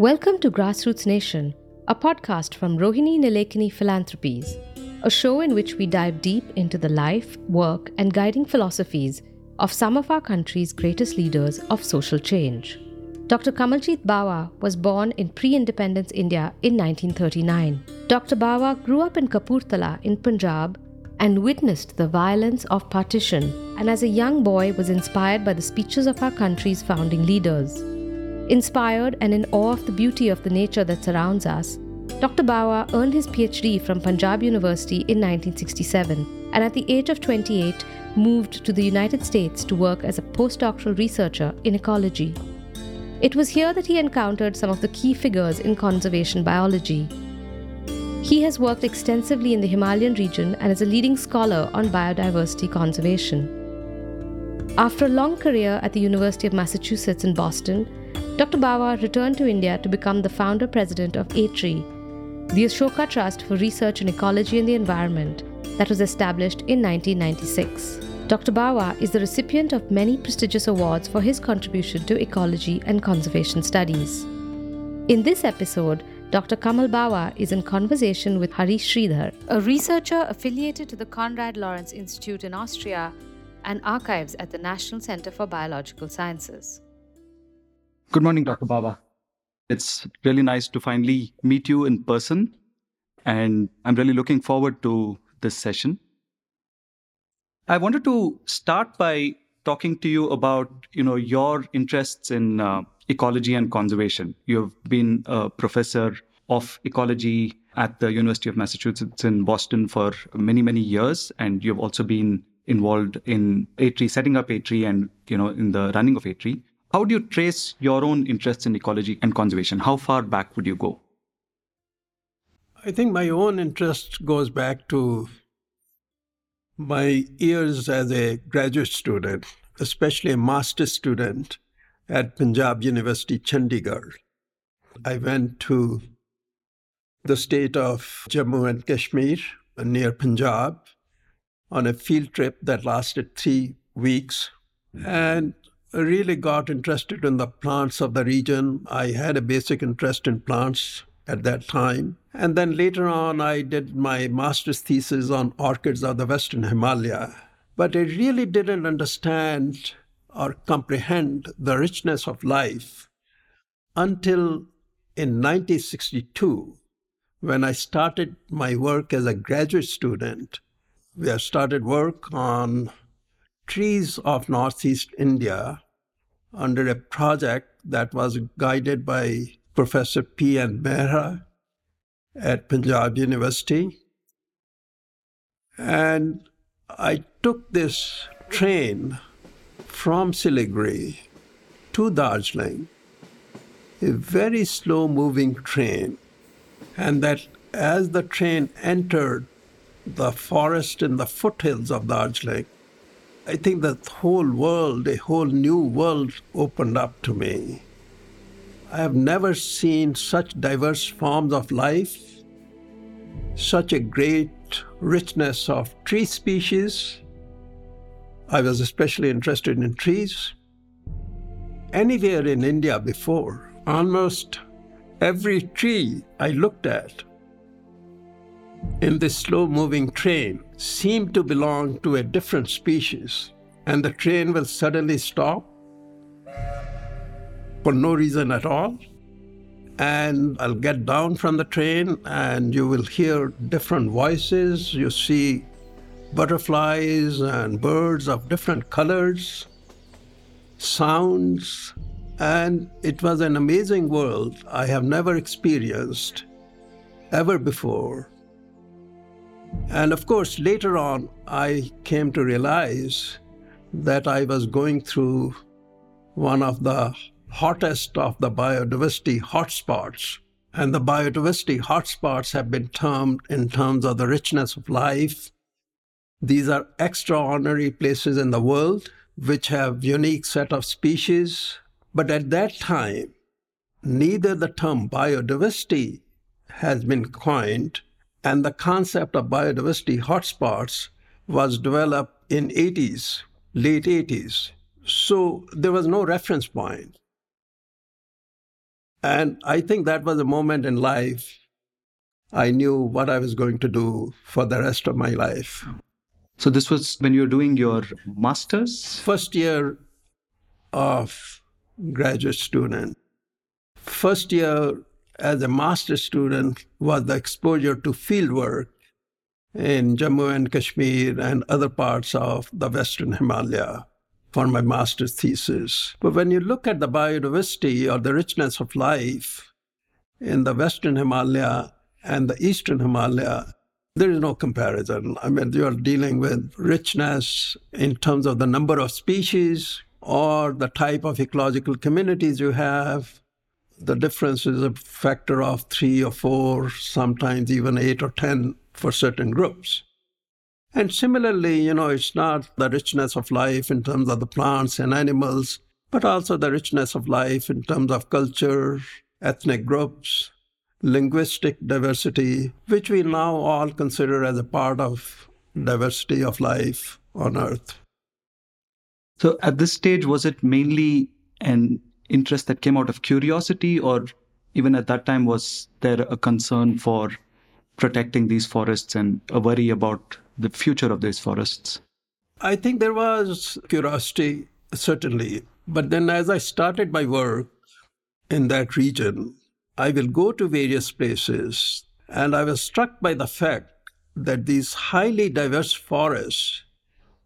Welcome to Grassroots Nation, a podcast from Rohini Nilekani Philanthropies, a show in which we dive deep into the life, work, and guiding philosophies of some of our country's greatest leaders of social change. Dr. Kamaljit Bawa was born in pre independence India in 1939. Dr. Bawa grew up in Kapurthala in Punjab and witnessed the violence of partition, and as a young boy was inspired by the speeches of our country's founding leaders. Inspired and in awe of the beauty of the nature that surrounds us, Dr. Bawa earned his PhD from Panjab University in 1967 and at the age of 28 moved to the United States to work as a postdoctoral researcher in ecology. It was here that he encountered some of the key figures in conservation biology. He has worked extensively in the Himalayan region and is a leading scholar on biodiversity conservation. After a long career at the University of Massachusetts in Boston, Dr. Bawa returned to India to become the founder president of ATREE, the Ashoka Trust for Research in Ecology and the Environment, that was established in 1996. Dr. Bawa is the recipient of many prestigious awards for his contribution to ecology and conservation studies. In this episode, Dr. Kamal Bawa is in conversation with Hari Sridhar, a researcher affiliated to the Konrad Lorenz Institute in Austria and archives at the National Center for Biological Sciences. Good morning, Dr. Bawa. It's really nice to finally meet you in person, and I'm really looking forward to this session. I wanted to start by talking to you about, you know, your interests in uh, ecology and conservation. You've been a professor of ecology at the University of Massachusetts in Boston for many, many years, and you've also been involved in ATREE, setting up ATREE, and you know, in the running of ATREE. How do you trace your own interests in ecology and conservation? How far back would you go? I think my own interest goes back to my years as a graduate student, especially a master's student at Panjab University, Chandigarh. I went to the state of Jammu and Kashmir near Punjab on a field trip that lasted three weeks. And really got interested in the plants of the region. I had a basic interest in plants at that time. And then later on, I did my master's thesis on orchids of the Western Himalaya. But I really didn't understand or comprehend the richness of life until in 1962, when I started my work as a graduate student. We have started work on trees of Northeast India under a project that was guided by Professor P. N. Mehra at Panjab University. And I took this train from Siliguri to Darjeeling, a very slow moving train. And that as the train entered the forest in the foothills of Darjeeling, I think the whole world, a whole new world opened up to me. I have never seen such diverse forms of life, such a great richness of tree species. I was especially interested in trees. Anywhere in India before, almost every tree I looked at in this slow moving train seem to belong to a different species, and the train will suddenly stop for no reason at all. And I'll get down from the train, and you will hear different voices. You see butterflies and birds of different colors, sounds, and it was an amazing world I have never experienced ever before. And of course, later on, I came to realize that I was going through one of the hottest of the biodiversity hotspots. And the biodiversity hotspots have been termed in terms of the richness of life. These are extraordinary places in the world which have unique set of species. But at that time, neither the term biodiversity has been coined and the concept of biodiversity hotspots was developed in 80s, late 80s. So there was no reference point. And I think that was a moment in life I knew what I was going to do for the rest of my life. So, this was when you were doing your master's? First year of graduate student. First year as a master student was the exposure to field work in Jammu and Kashmir and other parts of the Western Himalaya for my master's thesis. But when you look at the biodiversity or the richness of life in the Western Himalaya and the Eastern Himalaya, there is no comparison. I mean, you are dealing with richness in terms of the number of species or the type of ecological communities you have. The difference is a factor of three or four, sometimes even eight or 10 for certain groups. And similarly, you know, it's not the richness of life in terms of the plants and animals, but also the richness of life in terms of culture, ethnic groups, linguistic diversity, which we now all consider as a part of diversity of life on Earth. So at this stage, was it mainly an interest that came out of curiosity, or even at that time, was there a concern for protecting these forests and a worry about the future of these forests? I think there was curiosity, certainly. But then as I started my work in that region, I will go to various places, and I was struck by the fact that these highly diverse forests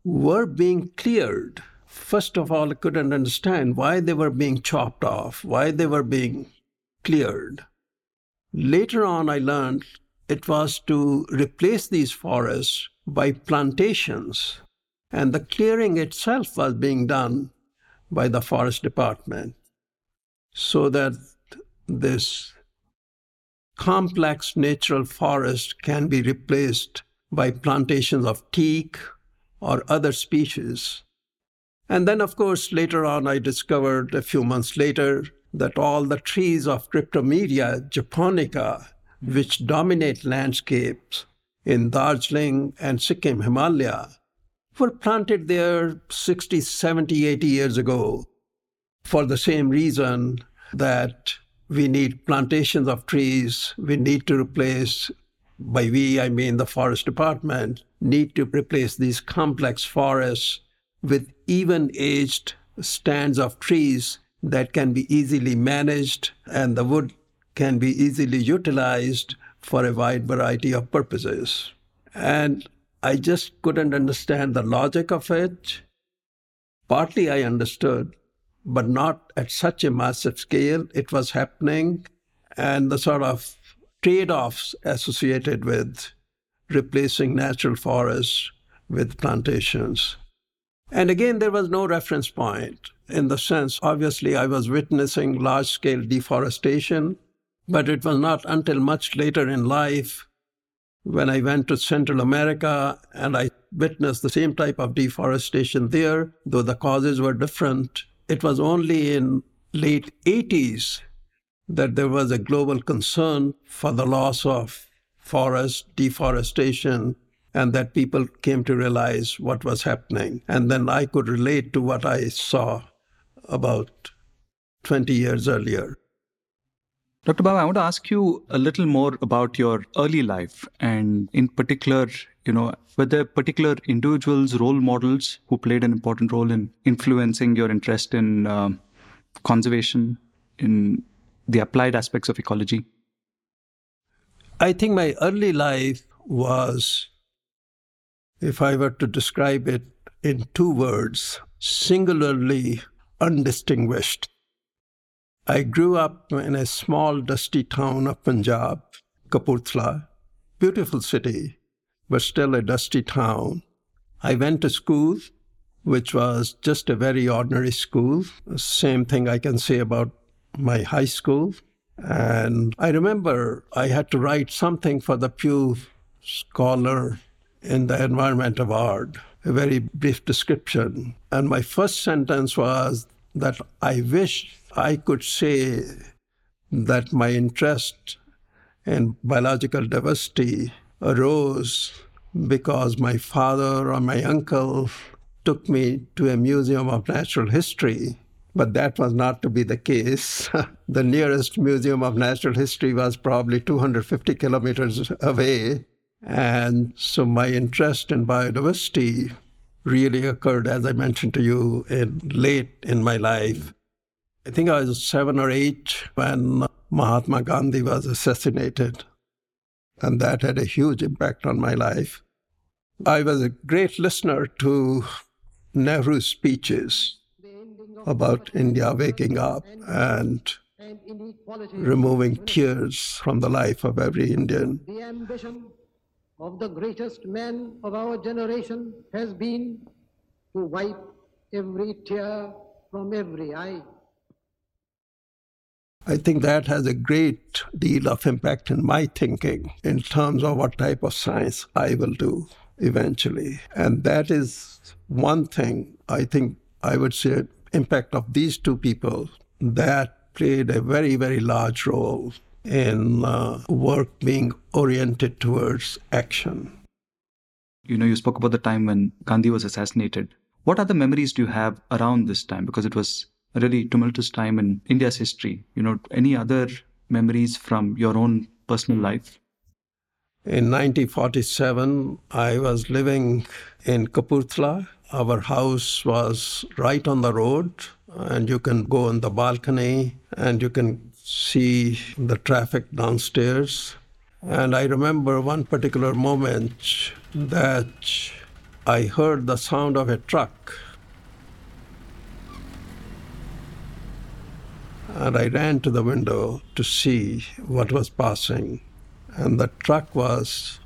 were being cleared. First of all, I couldn't understand why they were being chopped off, why they were being cleared. Later on, I learned it was to replace these forests by plantations, and the clearing itself was being done by the forest department so that this complex natural forest can be replaced by plantations of teak or other species. And then, of course, later on, I discovered a few months later that all the trees of Cryptomeria japonica which dominate landscapes in Darjeeling and Sikkim Himalaya were planted there 60, 70, 80 years ago for the same reason that we need plantations of trees. We need to replace, by we, I mean the forest department, need to replace these complex forests with even aged stands of trees that can be easily managed and the wood can be easily utilized for a wide variety of purposes. And I just couldn't understand the logic of it. Partly I understood, but not at such a massive scale. It was happening, and the sort of trade offs associated with replacing natural forests with plantations. And again, there was no reference point in the sense, obviously, I was witnessing large scale deforestation but it was not until much later in life when I went to Central America and I witnessed the same type of deforestation there, though the causes were different. It was only in late 80s that there was a global concern for the loss of forest, deforestation, and that people came to realize what was happening. And then I could relate to what I saw about 20 years earlier. Dr. Bawa, I want to ask you a little more about your early life and in particular, you know, were there particular individuals, role models who played an important role in influencing your interest in uh, conservation, in the applied aspects of ecology? I think my early life was, if I were to describe it in two words, singularly undistinguished. I grew up in a small, dusty town of Punjab, Kapurthala, beautiful city, but still a dusty town. I went to school, which was just a very ordinary school. Same thing I can say about my high school. And I remember I had to write something for the Pew Scholar in the environment of art, a very brief description. And my first sentence was that I wish I could say that my interest in biological diversity arose because my father or my uncle took me to a museum of natural history But that was not to be the case. the nearest museum of natural history was probably 250 kilometers away. And so my interest in biodiversity really occurred, as I mentioned to you, in late in my life. I think I was seven or eight when Mahatma Gandhi was assassinated. And that had a huge impact on my life. I was a great listener to Nehru's speeches about India waking up and removing tears from the life of every Indian. Of the greatest man of our generation has been to wipe every tear from every eye. I think that has a great deal of impact in my thinking in terms of what type of science I will do eventually. And that is one thing I think I would say impact of these two people that played a very, very large role in uh, work being oriented towards action. You know, you spoke about the time when Gandhi was assassinated. What other memories do you have around this time? Because it was a really tumultuous time in India's history. You know, any other memories from your own personal life? In 1947, I was living in Kapurthala. Our house was right on the road, and you can go on the balcony and you can see the traffic downstairs. And I remember one particular moment that I heard the sound of a truck. And I ran to the window to see what was passing and the truck was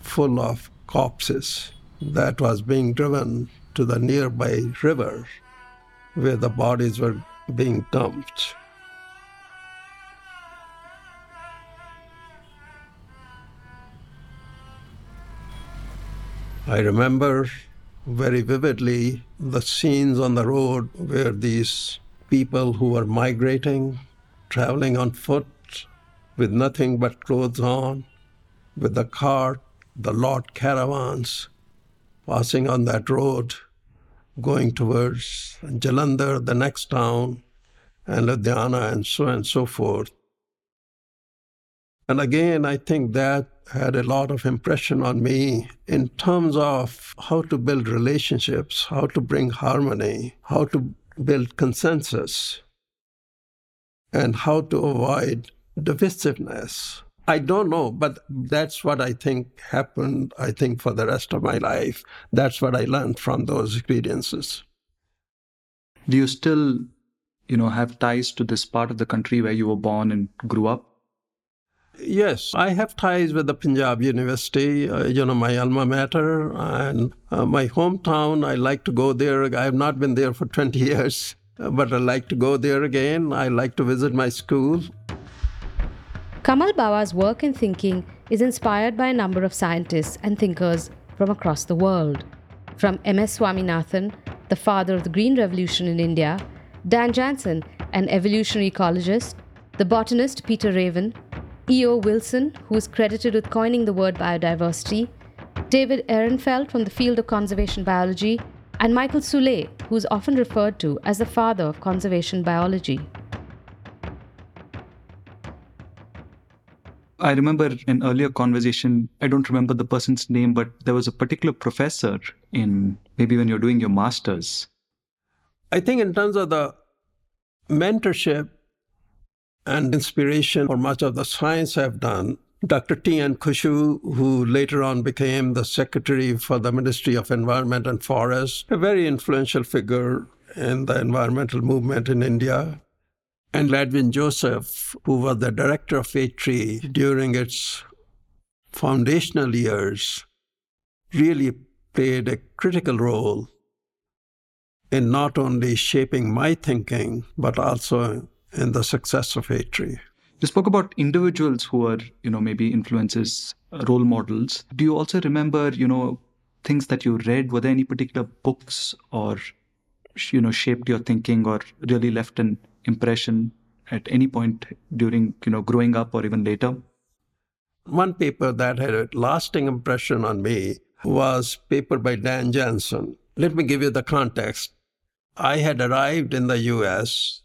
full of corpses that was being driven to the nearby river where the bodies were being dumped. I remember very vividly the scenes on the road where these people who were migrating, traveling on foot, with nothing but clothes on, with the cart, the lot caravans passing on that road, going towards Jalandhar, the next town, and Ludhiana, and so on and so forth. And again, I think that had a lot of impression on me in terms of how to build relationships, how to bring harmony, how to build consensus, and how to avoid divisiveness. I don't know, but that's what I think happened, I think, for the rest of my life. That's what I learned from those experiences. Do you still, you know, have ties to this part of the country where you were born and grew up? Yes, I have ties with the Panjab University, uh, you know, my alma mater, and uh, my hometown. I like to go there. I have not been there for 20 years, but I like to go there again. I like to visit my school. Kamal Bawa's work and thinking is inspired by a number of scientists and thinkers from across the world. From M.S. Swaminathan, the father of the Green Revolution in India, Dan Janzen, an evolutionary ecologist, the botanist Peter Raven, E.O. Wilson, who is credited with coining the word biodiversity, David Ehrenfeld from the field of conservation biology, and Michael Soule, who is often referred to as the father of conservation biology. I remember an earlier conversation. I don't remember the person's name, but there was a particular professor in maybe when you're doing your master's. I think, in terms of the mentorship and inspiration for much of the science I've done, Dr. T.N. Khoshoo, who later on became the secretary for the Ministry of Environment and Forest, a very influential figure in the environmental movement in India and Gladwin Joseph, who was the director of ATREE during its foundational years, really played a critical role in not only shaping my thinking, but also in the success of ATREE. You spoke about individuals who are, you know, maybe influences, uh, role models. Do you also remember, you know, things that you read? Were there any particular books or, you know, shaped your thinking or really left an impression at any point during you know growing up or even later? One paper that had a lasting impression on me was paper by Dan Janzen. Let me give you the context. I had arrived in the US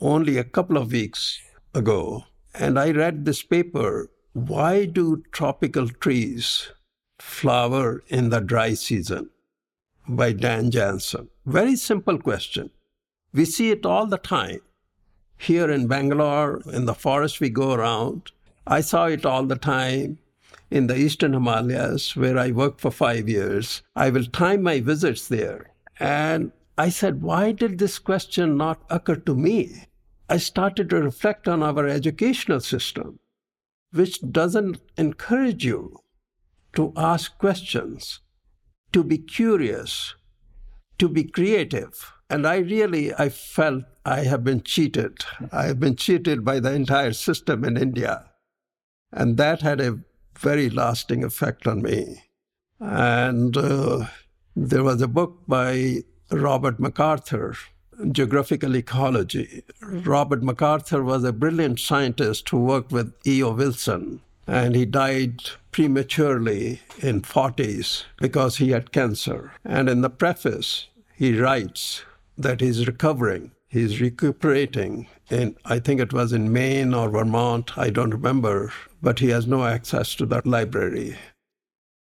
only a couple of weeks ago, and I read this paper Why do tropical trees flower in the dry season? by Dan Janzen. Very simple question. We see it all the time. Here in Bangalore, in the forest we go around, I saw it all the time in the Eastern Himalayas, where I worked for five years. I will time my visits there. And I said, why did this question not occur to me? I started to reflect on our educational system, which doesn't encourage you to ask questions, to be curious, to be creative. And I really, I felt I have been cheated. I have been cheated by the entire system in India. And that had a very lasting effect on me. And uh, there was a book by Robert MacArthur, Geographical Ecology. Robert MacArthur was a brilliant scientist who worked with E.O. Wilson, and he died prematurely in 40s because he had cancer. And in the preface, he writes that he's recovering, he's recuperating in, I think it was in Maine or Vermont, I don't remember, but he has no access to that library.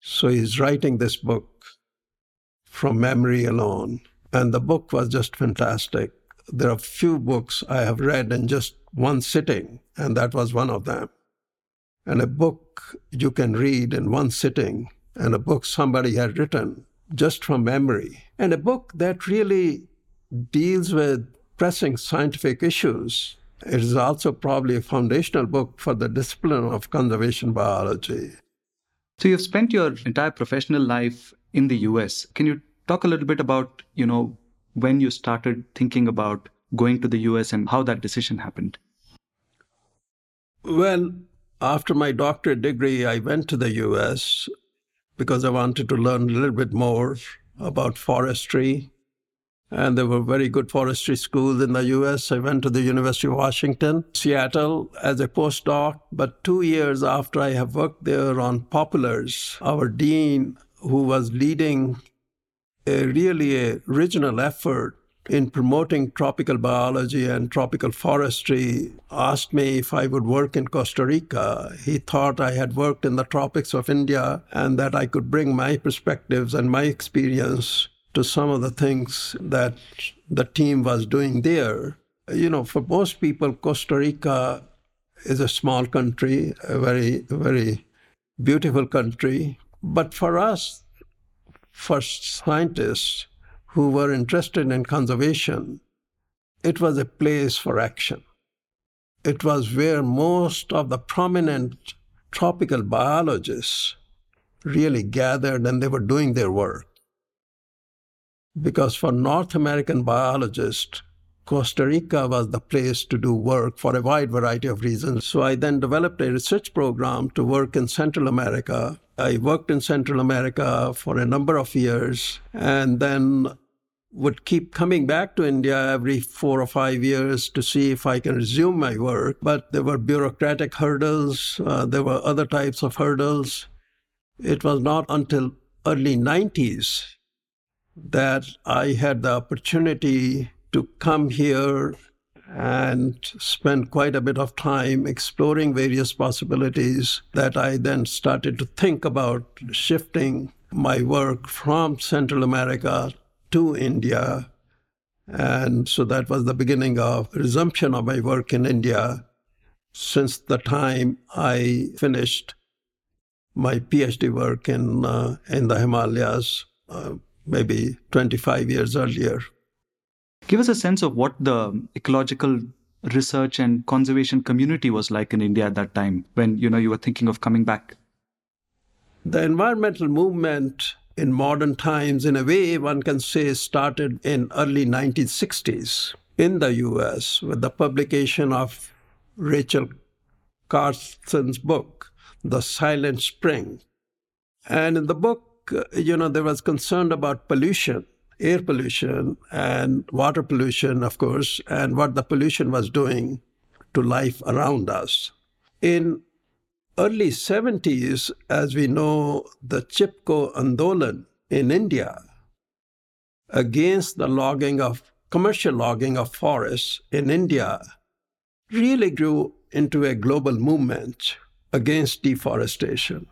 So he's writing this book from memory alone. And the book was just fantastic. There are few books I have read in just one sitting, and that was one of them. And a book you can read in one sitting, and a book somebody had written just from memory, and a book that really deals with pressing scientific issues. It is also probably a foundational book for the discipline of conservation biology. So you've spent your entire professional life in the US. Can you talk a little bit about, you know, when you started thinking about going to the US and how that decision happened? Well, after my doctorate degree, I went to the US because I wanted to learn a little bit more about forestry. And there were very good forestry schools in the US. I went to the University of Washington, Seattle, as a postdoc. But two years after I have worked there on poplars, our dean, who was leading a really a regional effort in promoting tropical biology and tropical forestry asked me if I would work in Costa Rica. He thought I had worked in the tropics of India and that I could bring my perspectives and my experience to some of the things that the team was doing there. You know, for most people, Costa Rica is a small country, a very, very beautiful country. But for us, for scientists who were interested in conservation, it was a place for action. It was where most of the prominent tropical biologists really gathered and they were doing their work. Because for North American biologists, Costa Rica was the place to do work for a wide variety of reasons. So I then developed a research program to work in Central America I worked in Central America for a number of years and then would keep coming back to India every four or five years to see if I can resume my work. But there were bureaucratic hurdles, uh, there were other types of hurdles. It was not until early 90s that I had the opportunity to come here and spent quite a bit of time exploring various possibilities that I then started to think about shifting my work from Central America to India. And so that was the beginning of resumption of my work in India since the time I finished my PhD work in, uh, in the Himalayas, uh, maybe 25 years earlier. Give us a sense of what the ecological research and conservation community was like in India at that time when you know you were thinking of coming back. The environmental movement in modern times, in a way, one can say, started in early 1960s in the U.S. with the publication of Rachel Carson's book, The Silent Spring. And in the book, you know, there was concern about pollution air pollution and water pollution, of course, and what the pollution was doing to life around us. In early 70s, as we know, the Chipko Andolan in India against the logging of commercial logging of forests in India really grew into a global movement against deforestation.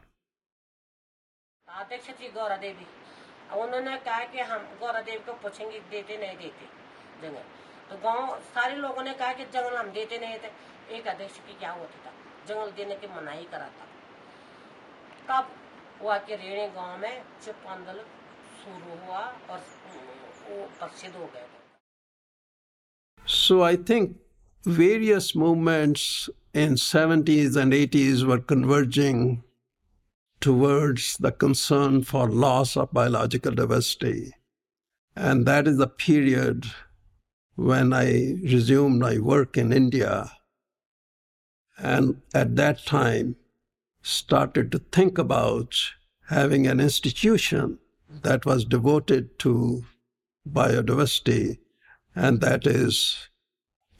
उन्होंने कहा कि हम गौरा देवी को पूछेंगे, देते नहीं देते, जंगल। तो गाँव, सारे लोगों ने कहा कि जंगल हम देते नहीं थे। एक अध्यक्ष की क्या होता था? जंगल देने की मनाही करा था तब हुआ कि रेणे गाँव में चुप आंदोलन शुरू हुआ और वो प्रसिद्ध हो गए। So, I think various movements in 70s and 80s were converging towards the concern for loss of biological diversity. And that is the period when I resumed my work in India. And at that time, started to think about having an institution that was devoted to biodiversity and that is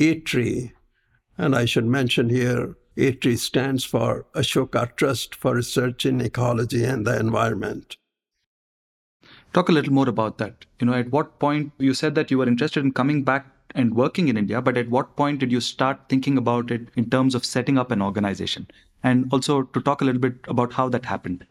ATREE. And I should mention here, ATREE stands for Ashoka Trust for Research in Ecology and the Environment. Talk a little more about that. You know, at what point you said that you were interested in coming back and working in India, but at what point did you start thinking about it in terms of setting up an organization? And also to talk a little bit about how that happened.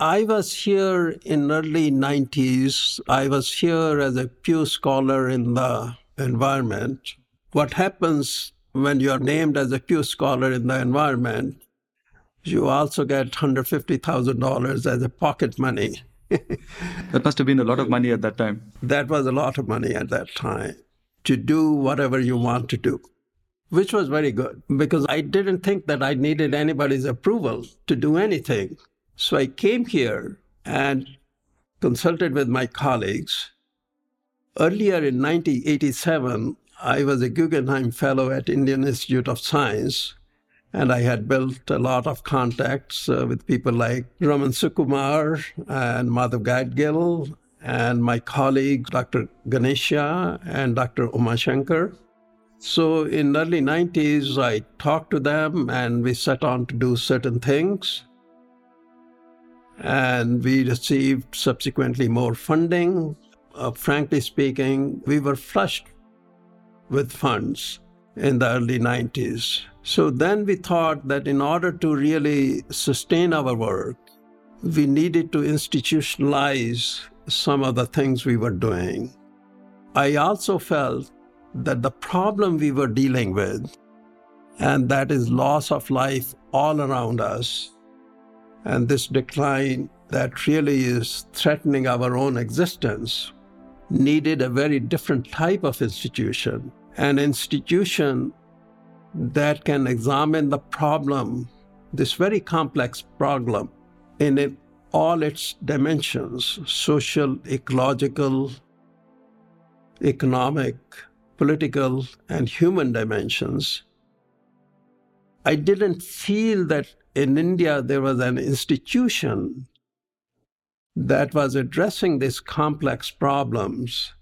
I was here in early 90s. I was here as a Pew Scholar in the environment. What happens when you are named as a Pew Scholar in the environment, you also get $150,000 as a pocket money. that must have been a lot of money at that time. That was a lot of money at that time to do whatever you want to do, which was very good because I didn't think that I needed anybody's approval to do anything. So I came here and consulted with my colleagues. Earlier in 1987, I was a Guggenheim Fellow at Indian Institute of Science, and I had built a lot of contacts uh, with people like Raman Sukumar and Madhav Gadgil, and my colleagues Dr. Ganeshaiah and Dr. Uma Shaanker. So in early 90s, I talked to them and we set on to do certain things and we received subsequently more funding. Uh, frankly speaking, we were flushed with funds in the early 90s. So then we thought that in order to really sustain our work, we needed to institutionalize some of the things we were doing. I also felt that the problem we were dealing with, and that is loss of life all around us, and this decline that really is threatening our own existence needed a very different type of institution, an institution that can examine the problem, this very complex problem, in it, all its dimensions social, ecological, economic, political, and human dimensions. I didn't feel that in India there was an institution that was addressing these complex problems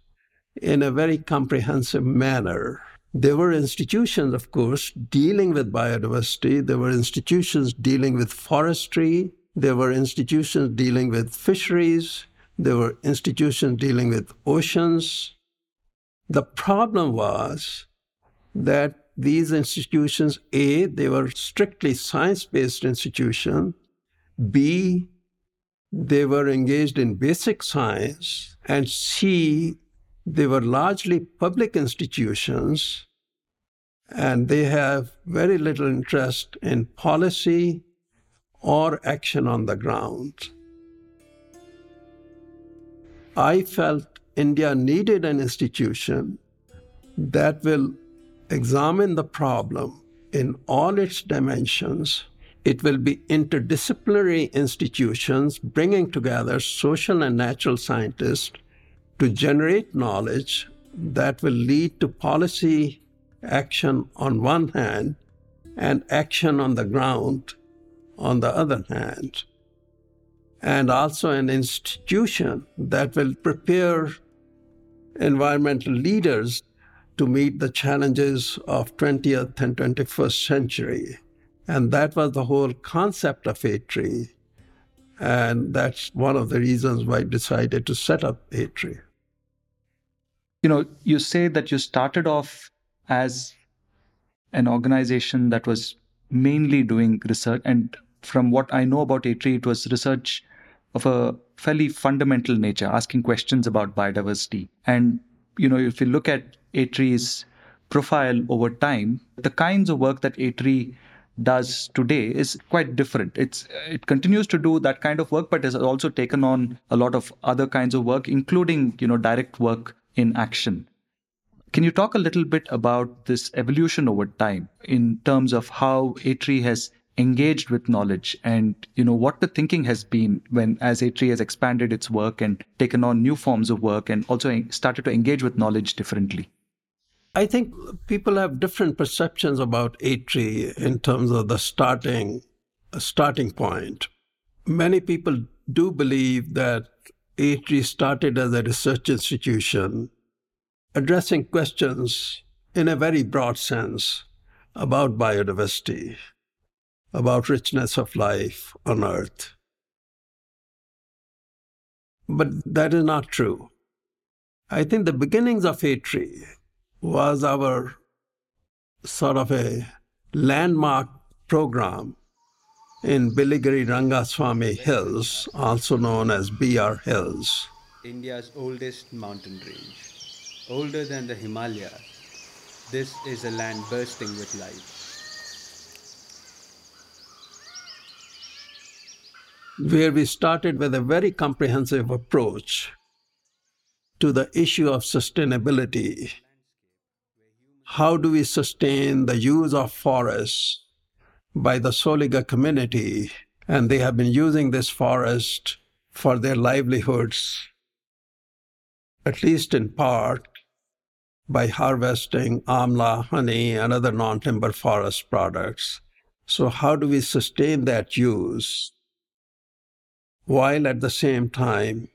in a very comprehensive manner. There were institutions, of course, dealing with biodiversity. There were institutions dealing with forestry. There were institutions dealing with fisheries. There were institutions dealing with oceans. The problem was that these institutions, A, they were strictly science based institutions, B, they were engaged in basic science, and C, they were largely public institutions, and they have very little interest in policy or action on the ground. I felt India needed an institution that will examine the problem in all its dimensions. It will be interdisciplinary institutions bringing together social and natural scientists to generate knowledge that will lead to policy action on one hand and action on the ground on the other hand. And also an institution that will prepare environmental leaders to meet the challenges of 20th and 21st century. And that was the whole concept of ATREE, And that's one of the reasons why I decided to set up ATREE. You know, you say that you started off as an organization that was mainly doing research. And from what I know about ATREE, it was research of a fairly fundamental nature, asking questions about biodiversity. And, you know, if you look at ATREE's profile over time, the kinds of work that ATREE does today is quite different. It's it continues to do that kind of work, but has also taken on a lot of other kinds of work, including you know direct work in action. Can you talk a little bit about this evolution over time in terms of how ATREE has engaged with knowledge and you know what the thinking has been when as ATREE has expanded its work and taken on new forms of work and also started to engage with knowledge differently? I think people have different perceptions about ATREE in terms of the starting starting point. Many people do believe that ATREE started as a research institution addressing questions in a very broad sense about biodiversity, about richness of life on Earth. But that is not true. I think the beginnings of ATREE was our sort of a landmark program in Biligiri Rangaswamy Hills, also known as BR Hills. India's oldest mountain range, older than the Himalayas. This is a land bursting with life. Where we started with a very comprehensive approach to the issue of sustainability how do we sustain the use of forests by the Soliga community? And they have been using this forest for their livelihoods, at least in part, by harvesting amla, honey, and other non timber forest products. So, how do we sustain that use while at the same time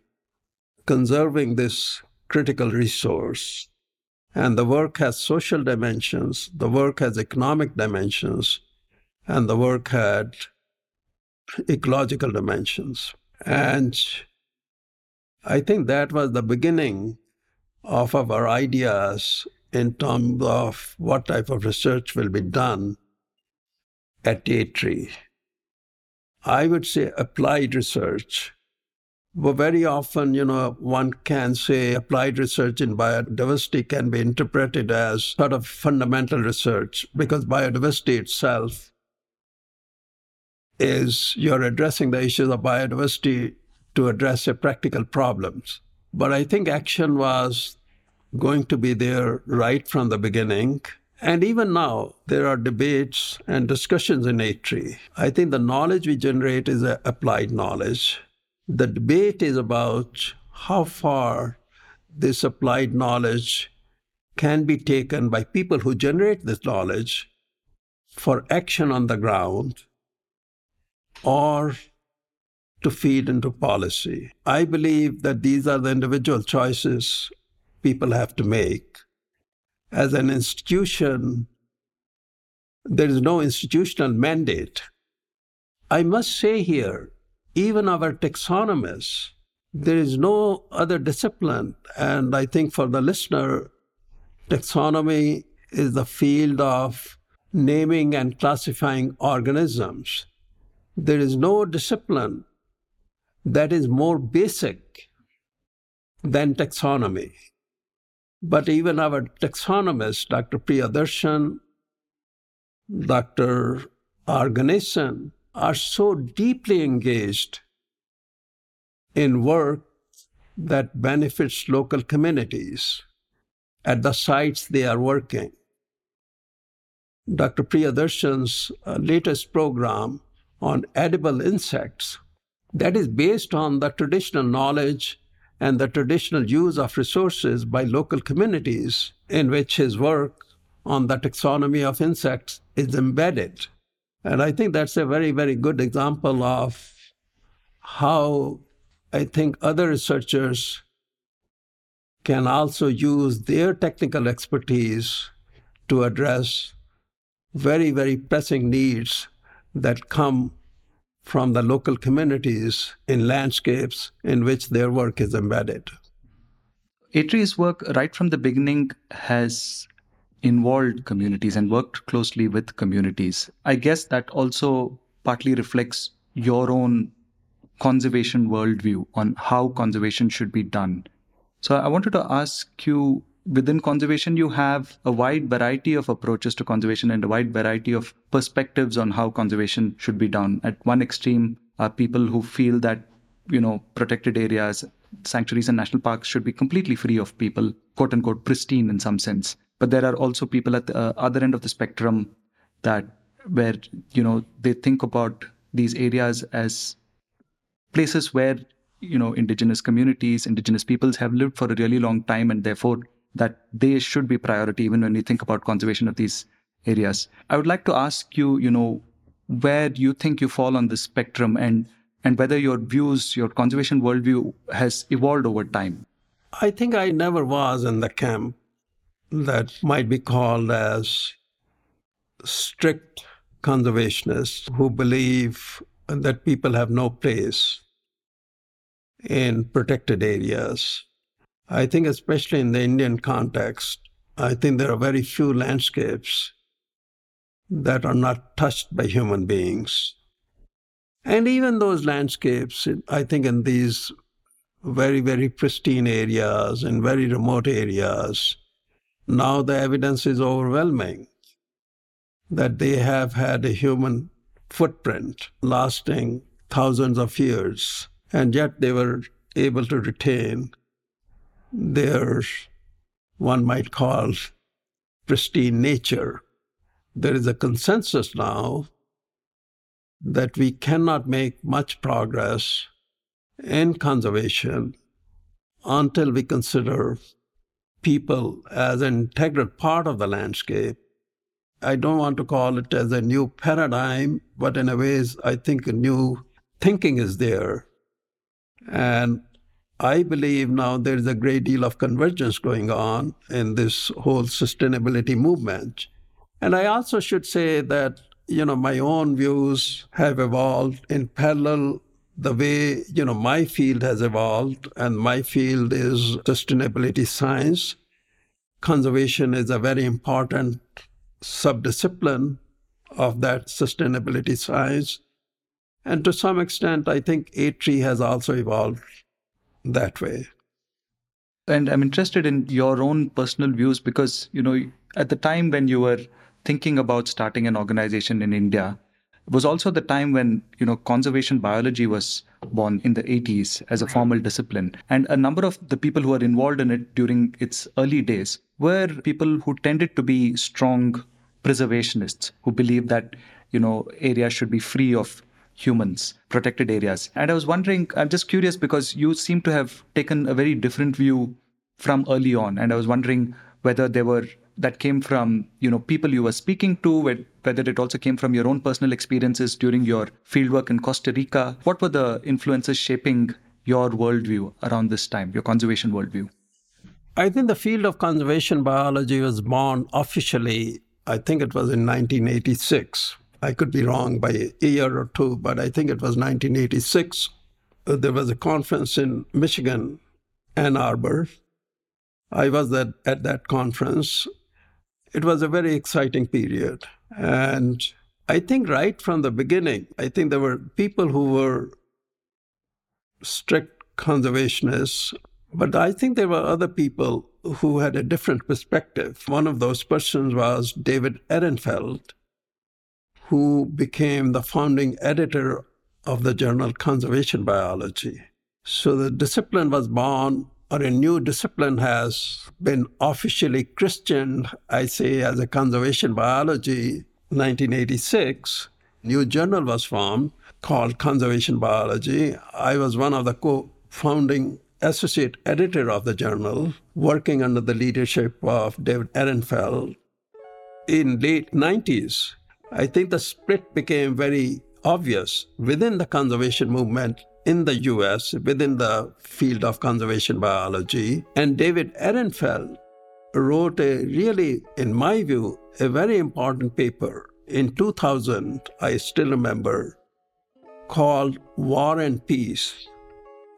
conserving this critical resource? And the work has social dimensions, the work has economic dimensions, and the work had ecological dimensions. And I think that was the beginning of our ideas in terms of what type of research will be done at ATREE. I would say applied research but very often, you know, one can say applied research in biodiversity can be interpreted as sort of fundamental research because biodiversity itself is you're addressing the issues of biodiversity to address a practical problems. But I think action was going to be there right from the beginning. And even now, there are debates and discussions in ATREE. I think the knowledge we generate is applied knowledge. The debate is about how far this applied knowledge can be taken by people who generate this knowledge for action on the ground or to feed into policy. I believe that these are the individual choices people have to make. As an institution, there is no institutional mandate. I must say here even our taxonomists, there is no other discipline. And I think for the listener, taxonomy is the field of naming and classifying organisms. There is no discipline that is more basic than taxonomy. But even our taxonomists, Dr. Priyadarshan, Dr. R. Are so deeply engaged in work that benefits local communities at the sites they are working. Dr. Priyadarshan's uh, latest program on edible insects that is based on the traditional knowledge and the traditional use of resources by local communities in which his work on the taxonomy of insects is embedded. And I think that's a very, very good example of how I think other researchers can also use their technical expertise to address very, very pressing needs that come from the local communities in landscapes in which their work is embedded. ATREE's work right from the beginning has involved communities and worked closely with communities. I guess that also partly reflects your own conservation worldview on how conservation should be done. So I wanted to ask you within conservation, you have a wide variety of approaches to conservation and a wide variety of perspectives on how conservation should be done. At one extreme are people who feel that, you know, protected areas, sanctuaries, and national parks should be completely free of people, quote unquote, pristine in some sense. But there are also people at the uh, other end of the spectrum that where you know they think about these areas as places where you know indigenous communities indigenous peoples have lived for a really long time and therefore that they should be priority even when we think about conservation of these areas. I would like to ask you you know where you think you fall on the spectrum and and whether your views your conservation worldview has evolved over time. I think i never was in the camp that might be called as strict conservationists who believe that people have no place in protected areas. I think, especially in the Indian context, I think there are very few landscapes that are not touched by human beings. And even those landscapes, I think, in these very, very pristine areas and very remote areas, now the evidence is overwhelming that they have had a human footprint lasting thousands of years, and yet they were able to retain their, one might call, pristine nature. There is a consensus now that we cannot make much progress in conservation until we consider people as an integral part of the landscape. I don't want to call it as a new paradigm, but in a ways, I think a new thinking is there. And I believe now there's a great deal of convergence going on in this whole sustainability movement. And I also should say that, you know, my own views have evolved in parallel the way you know my field has evolved and my field is sustainability science. Conservation is a very important subdiscipline of that sustainability science. And to some extent i think ATREE has also evolved that way. And i'm interested in your own personal views because you know at the time when you were thinking about starting an organization in india was also the time when you know conservation biology was born in the 80s as a formal discipline, and a number of the people who were involved in it during its early days were people who tended to be strong preservationists who believed that you know areas should be free of humans, protected areas. And I was wondering, I'm just curious because you seem to have taken a very different view from early on, and I was wondering whether there were that came from you know people you were speaking to whether it also came from your own personal experiences during your fieldwork in costa rica. What were the influences shaping your worldview around this time your conservation worldview? I think the field of conservation biology was born officially i think it was in 1986 i could be wrong by a year or two but i think it was 1986 uh, there was a conference in michigan ann arbor. I was at, at that conference it was a very exciting period. And I think right from the beginning, I think there were people who were strict conservationists, but I think there were other people who had a different perspective. One of those persons was David Ehrenfeld, who became the founding editor of the journal Conservation Biology. So the discipline was born or a new discipline has been officially Christian, I say, as a conservation biology, 1986. New journal was formed called Conservation Biology. I was one of the co-founding associate editor of the journal, working under the leadership of David Ehrenfeld. In late 90s, I think the split became very obvious within the conservation movement in the US within the field of conservation biology. And David Ehrenfeld wrote a really, in my view, a very important paper in 2000, I still remember, called War and Peace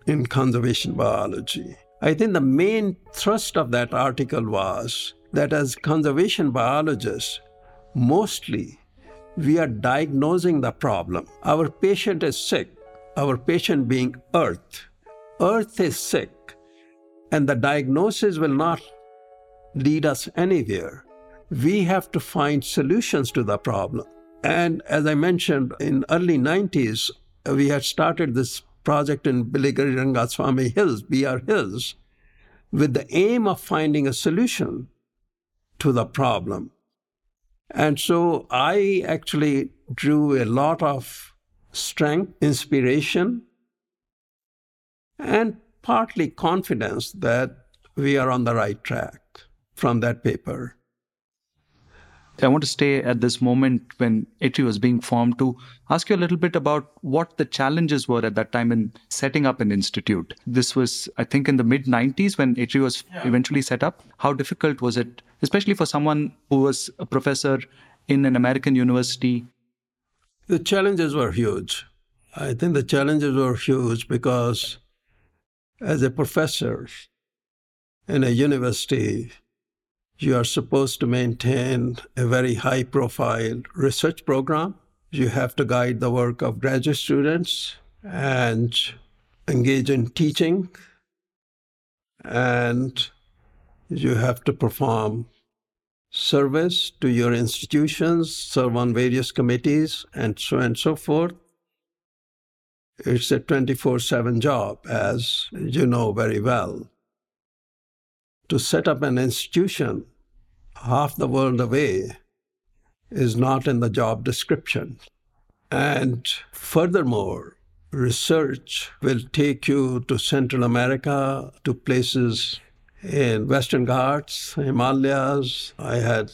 in Conservation Biology. I think the main thrust of that article was that as conservation biologists, mostly we are diagnosing the problem. Our patient is sick, our patient being Earth. Earth is sick, and the diagnosis will not lead us anywhere. We have to find solutions to the problem. And as I mentioned, in early 90s, we had started this project in Biligiri Rangaswamy Hills, BR Hills, with the aim of finding a solution to the problem. And so I actually drew a lot of strength, inspiration, and partly confidence that we are on the right track from that paper. I want to stay at this moment when ATREE was being formed to ask you a little bit about what the challenges were at that time in setting up an institute. This was, I think, in the mid 90s when ATREE was yeah. eventually set up. How difficult was it, especially for someone who was a professor in an American university? The challenges were huge. I think the challenges were huge because as a professor in a university, you are supposed to maintain a very high profile research program. You have to guide the work of graduate students and engage in teaching. And you have to perform service to your institutions, serve on various committees, and so and so forth. It's a 24 7 job, as you know very well. To set up an institution half the world away is not in the job description. And furthermore, research will take you to Central America, to places in Western Ghats, Himalayas. I had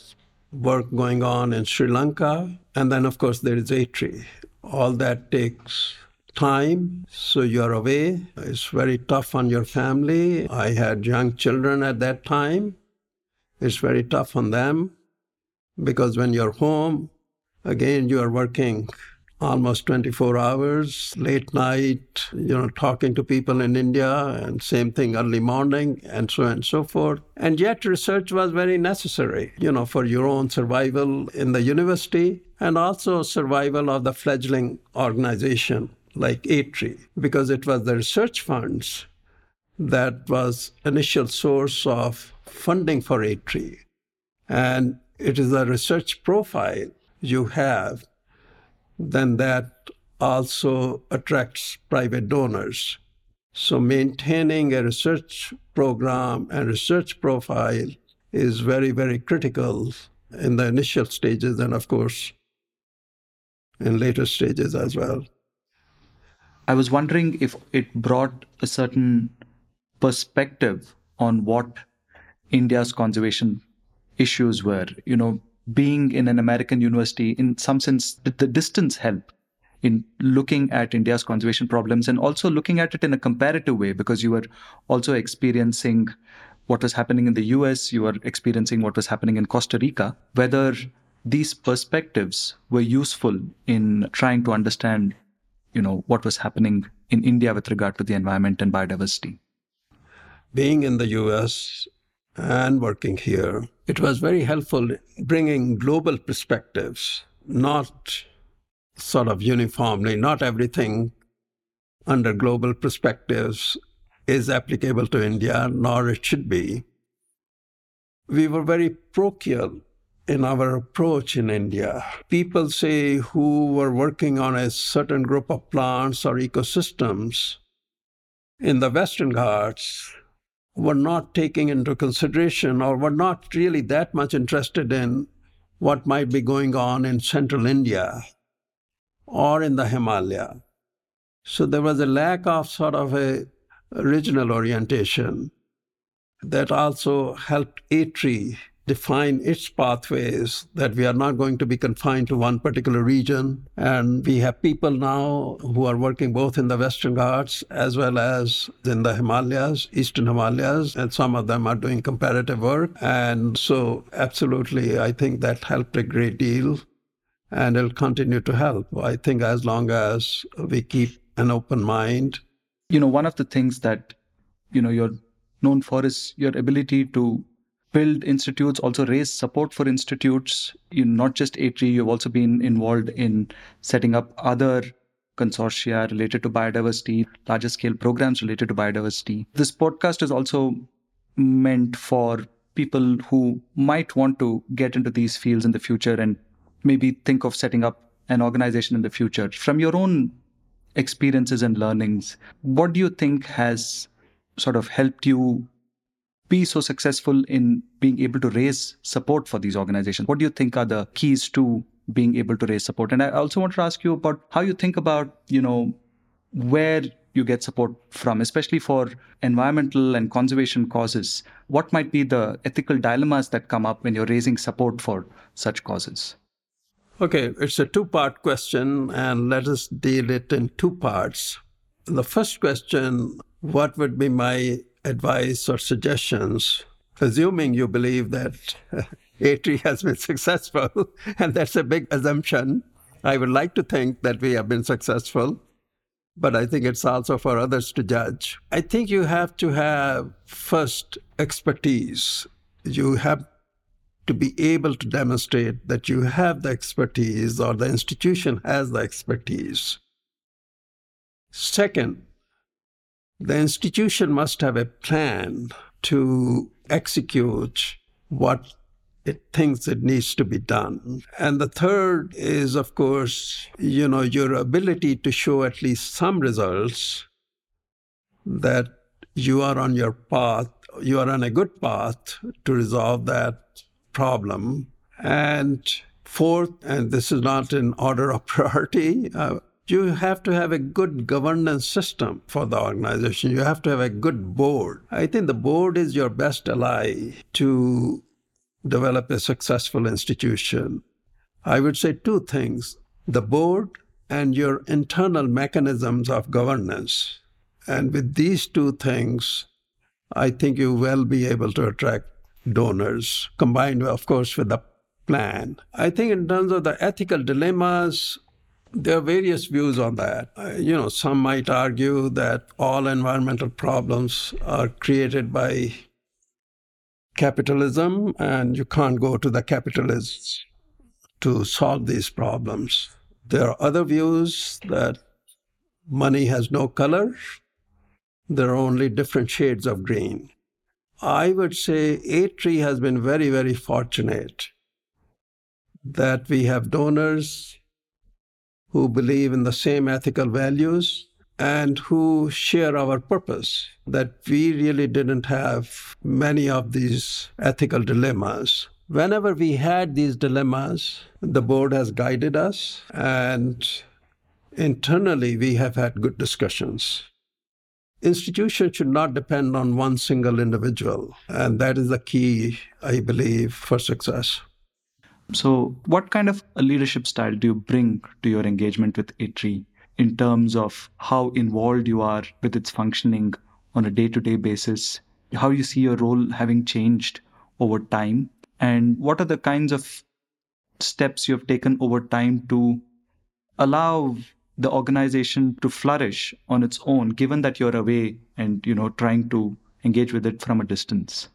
work going on in Sri Lanka. And then, of course, there is ATREE. All that takes time, so you're away. It's very tough on your family. I had young children at that time. It's very tough on them because when you're home, again, you are working almost 24 hours, late night, you know, talking to people in India, and same thing early morning, and so on and so forth. And yet, research was very necessary, you know, for your own survival in the university and also survival of the fledgling organization like ATREE, because it was the research funds that was initial source of funding for ATREE. And it is a research profile you have, then that also attracts private donors. So maintaining a research program and research profile is very, very critical in the initial stages and of course in later stages as well. I was wondering if it brought a certain perspective on what India's conservation issues were. You know, being in an American university, in some sense, did the distance help in looking at India's conservation problems and also looking at it in a comparative way because you were also experiencing what was happening in the US, you were experiencing what was happening in Costa Rica, whether these perspectives were useful in trying to understand you know what was happening in India with regard to the environment and biodiversity. Being in the US and working here, it was very helpful bringing global perspectives, not sort of uniformly, not everything under global perspectives is applicable to India, nor it should be. We were very parochial in our approach in India. People say who were working on a certain group of plants or ecosystems in the Western Ghats were not taking into consideration or were not really that much interested in what might be going on in central India or in the Himalaya. So there was a lack of sort of a regional orientation that also helped ATREE define its pathways, that we are not going to be confined to one particular region. And we have people now who are working both in the Western Ghats as well as in the Himalayas, Eastern Himalayas, and some of them are doing comparative work. And so, absolutely, I think that helped a great deal. and it'll continue to help. I think as long as we keep an open mind. You know, one of the things that, you know, you're known for is your ability to build institutes, also raise support for institutes. You not just ATREE, you've also been involved in setting up other consortia related to biodiversity, larger scale programs related to biodiversity. This podcast is also meant for people who might want to get into these fields in the future and maybe think of setting up an organization in the future. From your own experiences and learnings, what do you think has sort of helped you be so successful in being able to raise support for these organizations? What do you think are the keys to being able to raise support? And I also want to ask you about how you think about, you know, where you get support from, especially for environmental and conservation causes. What might be the ethical dilemmas that come up when you're raising support for such causes? Okay, it's a two part question, and let us deal it in two parts. The first question what would be my advice or suggestions, assuming you believe that ATREE has been successful, and that's a big assumption. I would like to think that we have been successful, but I think it's also for others to judge. I think you have to have first expertise. You have to be able to demonstrate that you have the expertise or the institution has the expertise. Second, the institution must have a plan to execute what it thinks it needs to be done. And the third is, of course, you know, your ability to show at least some results that you are on your path, you are on a good path to resolve that problem. And fourth, and this is not in order of priority, uh, you have to have a good governance system for the organization. You have to have a good board. I think the board is your best ally to develop a successful institution. I would say two things the board and your internal mechanisms of governance. And with these two things, I think you will be able to attract donors, combined, of course, with the plan. I think, in terms of the ethical dilemmas, there are various views on that. You know, some might argue that all environmental problems are created by capitalism, and you can't go to the capitalists to solve these problems. There are other views that money has no color, there are only different shades of green. I would say ATREE has been very, very fortunate that we have donors who believe in the same ethical values and who share our purpose, that we really didn't have many of these ethical dilemmas. Whenever we had these dilemmas, the board has guided us, and internally we have had good discussions. Institutions should not depend on one single individual, and that is the key, I believe, for success. So, what kind of a leadership style do you bring to your engagement with ATREE in terms of how involved you are with its functioning on a day to day basis, how you see your role having changed over time, and what are the kinds of steps you have taken over time to allow the organization to flourish on its own given that you're away and you know trying to engage with it from a distance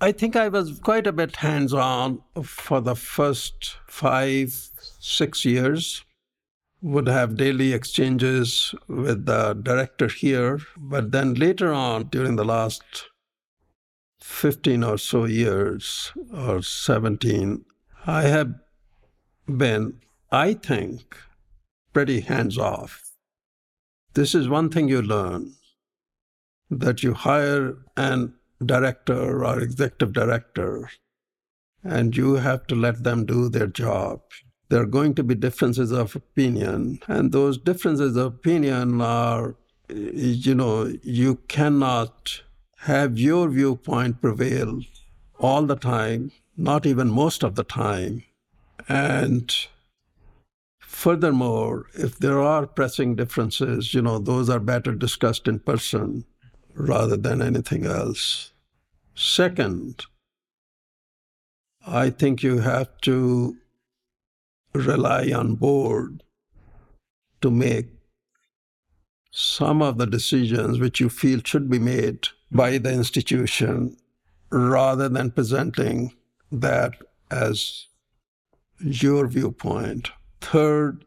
i think i was quite a bit hands on for the first 5 6 years would have daily exchanges with the director here. But then later on, during the last 15 or so years, or 17, I have been, I think, pretty hands off. This is one thing you learn that you hire an director or executive director and you have to let them do their job there are going to be differences of opinion. And those differences of opinion are, you know, you cannot have your viewpoint prevail all the time, not even most of the time. And furthermore, if there are pressing differences, you know, those are better discussed in person rather than anything else. Second, I think you have to rely on board to make some of the decisions which you feel should be made by the institution rather than presenting that as your viewpoint. Third,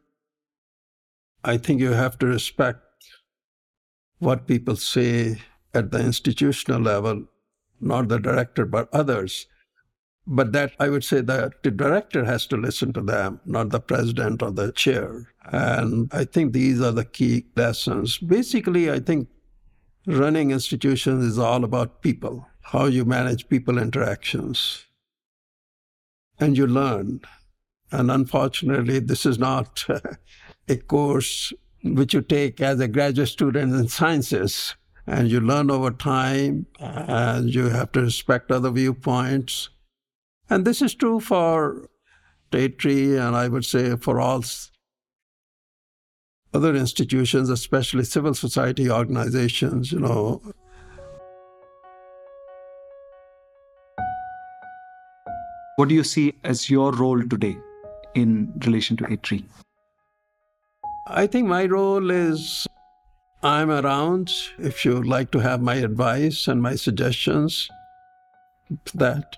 I think you have to respect what people say at the institutional level, not the director, but others. But that I would say that the director has to listen to them, not the president or the chair. And I think these are the key lessons. Basically, I think running institutions is all about people, how you manage people interactions. And you learn. And unfortunately, this is not a course which you take as a graduate student in sciences. And you learn over time, and you have to respect other viewpoints and this is true for ATREE and I would say for all other institutions, especially civil society organizations, you know. What do you see as your role today in relation to ATREE? I think my role is I'm around if you'd like to have my advice and my suggestions. That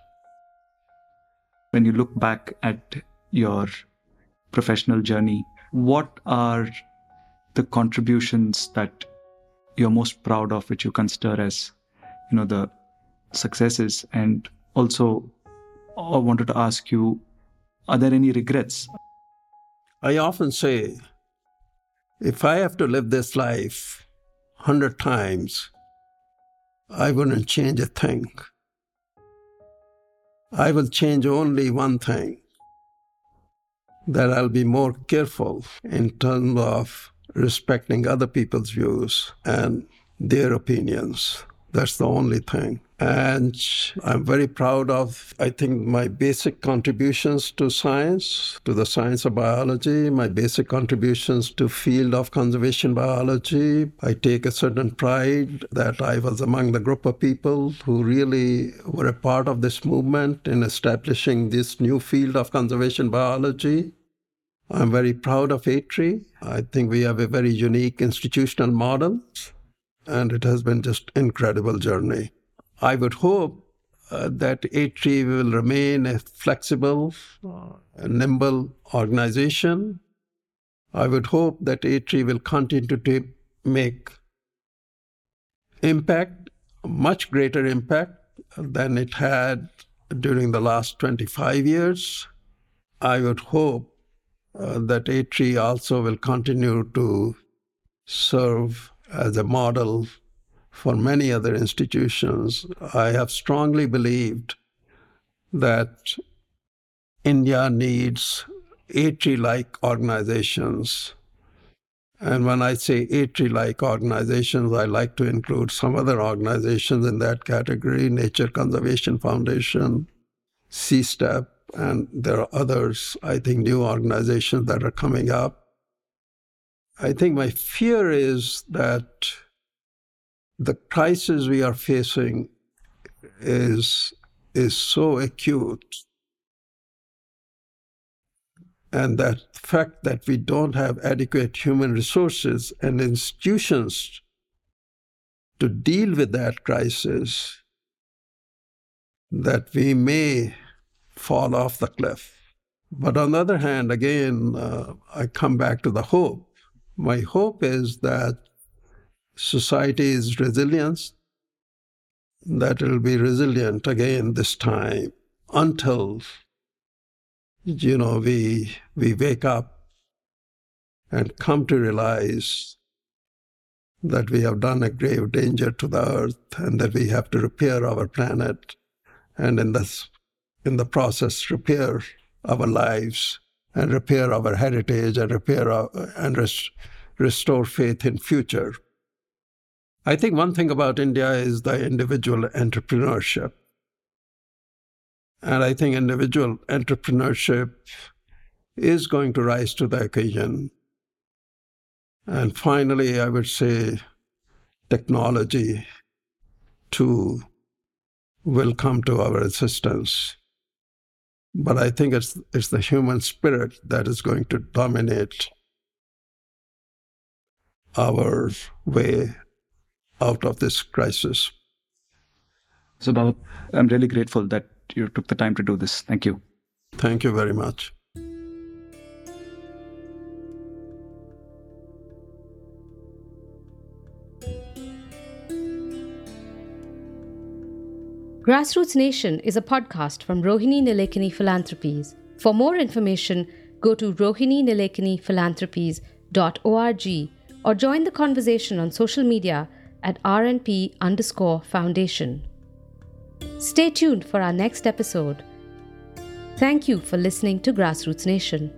when you look back at your professional journey, what are the contributions that you're most proud of, which you consider as, you know, the successes? And also, I wanted to ask you, are there any regrets? I often say, if I have to live this life hundred times, I wouldn't change a thing. I will change only one thing that I'll be more careful in terms of respecting other people's views and their opinions. That's the only thing. And I'm very proud of, I think, my basic contributions to science, to the science of biology, my basic contributions to field of conservation biology. I take a certain pride that I was among the group of people who really were a part of this movement in establishing this new field of conservation biology. I'm very proud of ATREE. I think we have a very unique institutional model and it has been just incredible journey. I would hope uh, that ATREE will remain a flexible, uh, nimble organization. I would hope that ATREE will continue to make impact, much greater impact than it had during the last 25 years. I would hope uh, that ATREE also will continue to serve as a model for many other institutions. I have strongly believed that India needs ATREE like organizations. And when I say ATREE like organizations, I like to include some other organizations in that category Nature Conservation Foundation, CSTEP, and there are others, I think, new organizations that are coming up. I think my fear is that the crisis we are facing is, is so acute and that fact that we don't have adequate human resources and institutions to deal with that crisis, that we may fall off the cliff. But on the other hand, again, uh, I come back to the hope my hope is that society is resilient, that it will be resilient again this time until you know we we wake up and come to realize that we have done a grave danger to the earth and that we have to repair our planet and in this in the process repair our lives and repair our heritage and repair our, and rest, restore faith in future. I think one thing about India is the individual entrepreneurship. And I think individual entrepreneurship is going to rise to the occasion. And finally, I would say technology too will come to our assistance But I think it's, it's the human spirit that is going to dominate our way out of this crisis. So, Bawa, I'm really grateful that you took the time to do this. Thank you. Thank you very much. Grassroots Nation is a podcast from Rohini Nilekani Philanthropies. For more information, go to rohininilekani or join the conversation on social media at RNP underscore foundation. Stay tuned for our next episode. Thank you for listening to Grassroots Nation.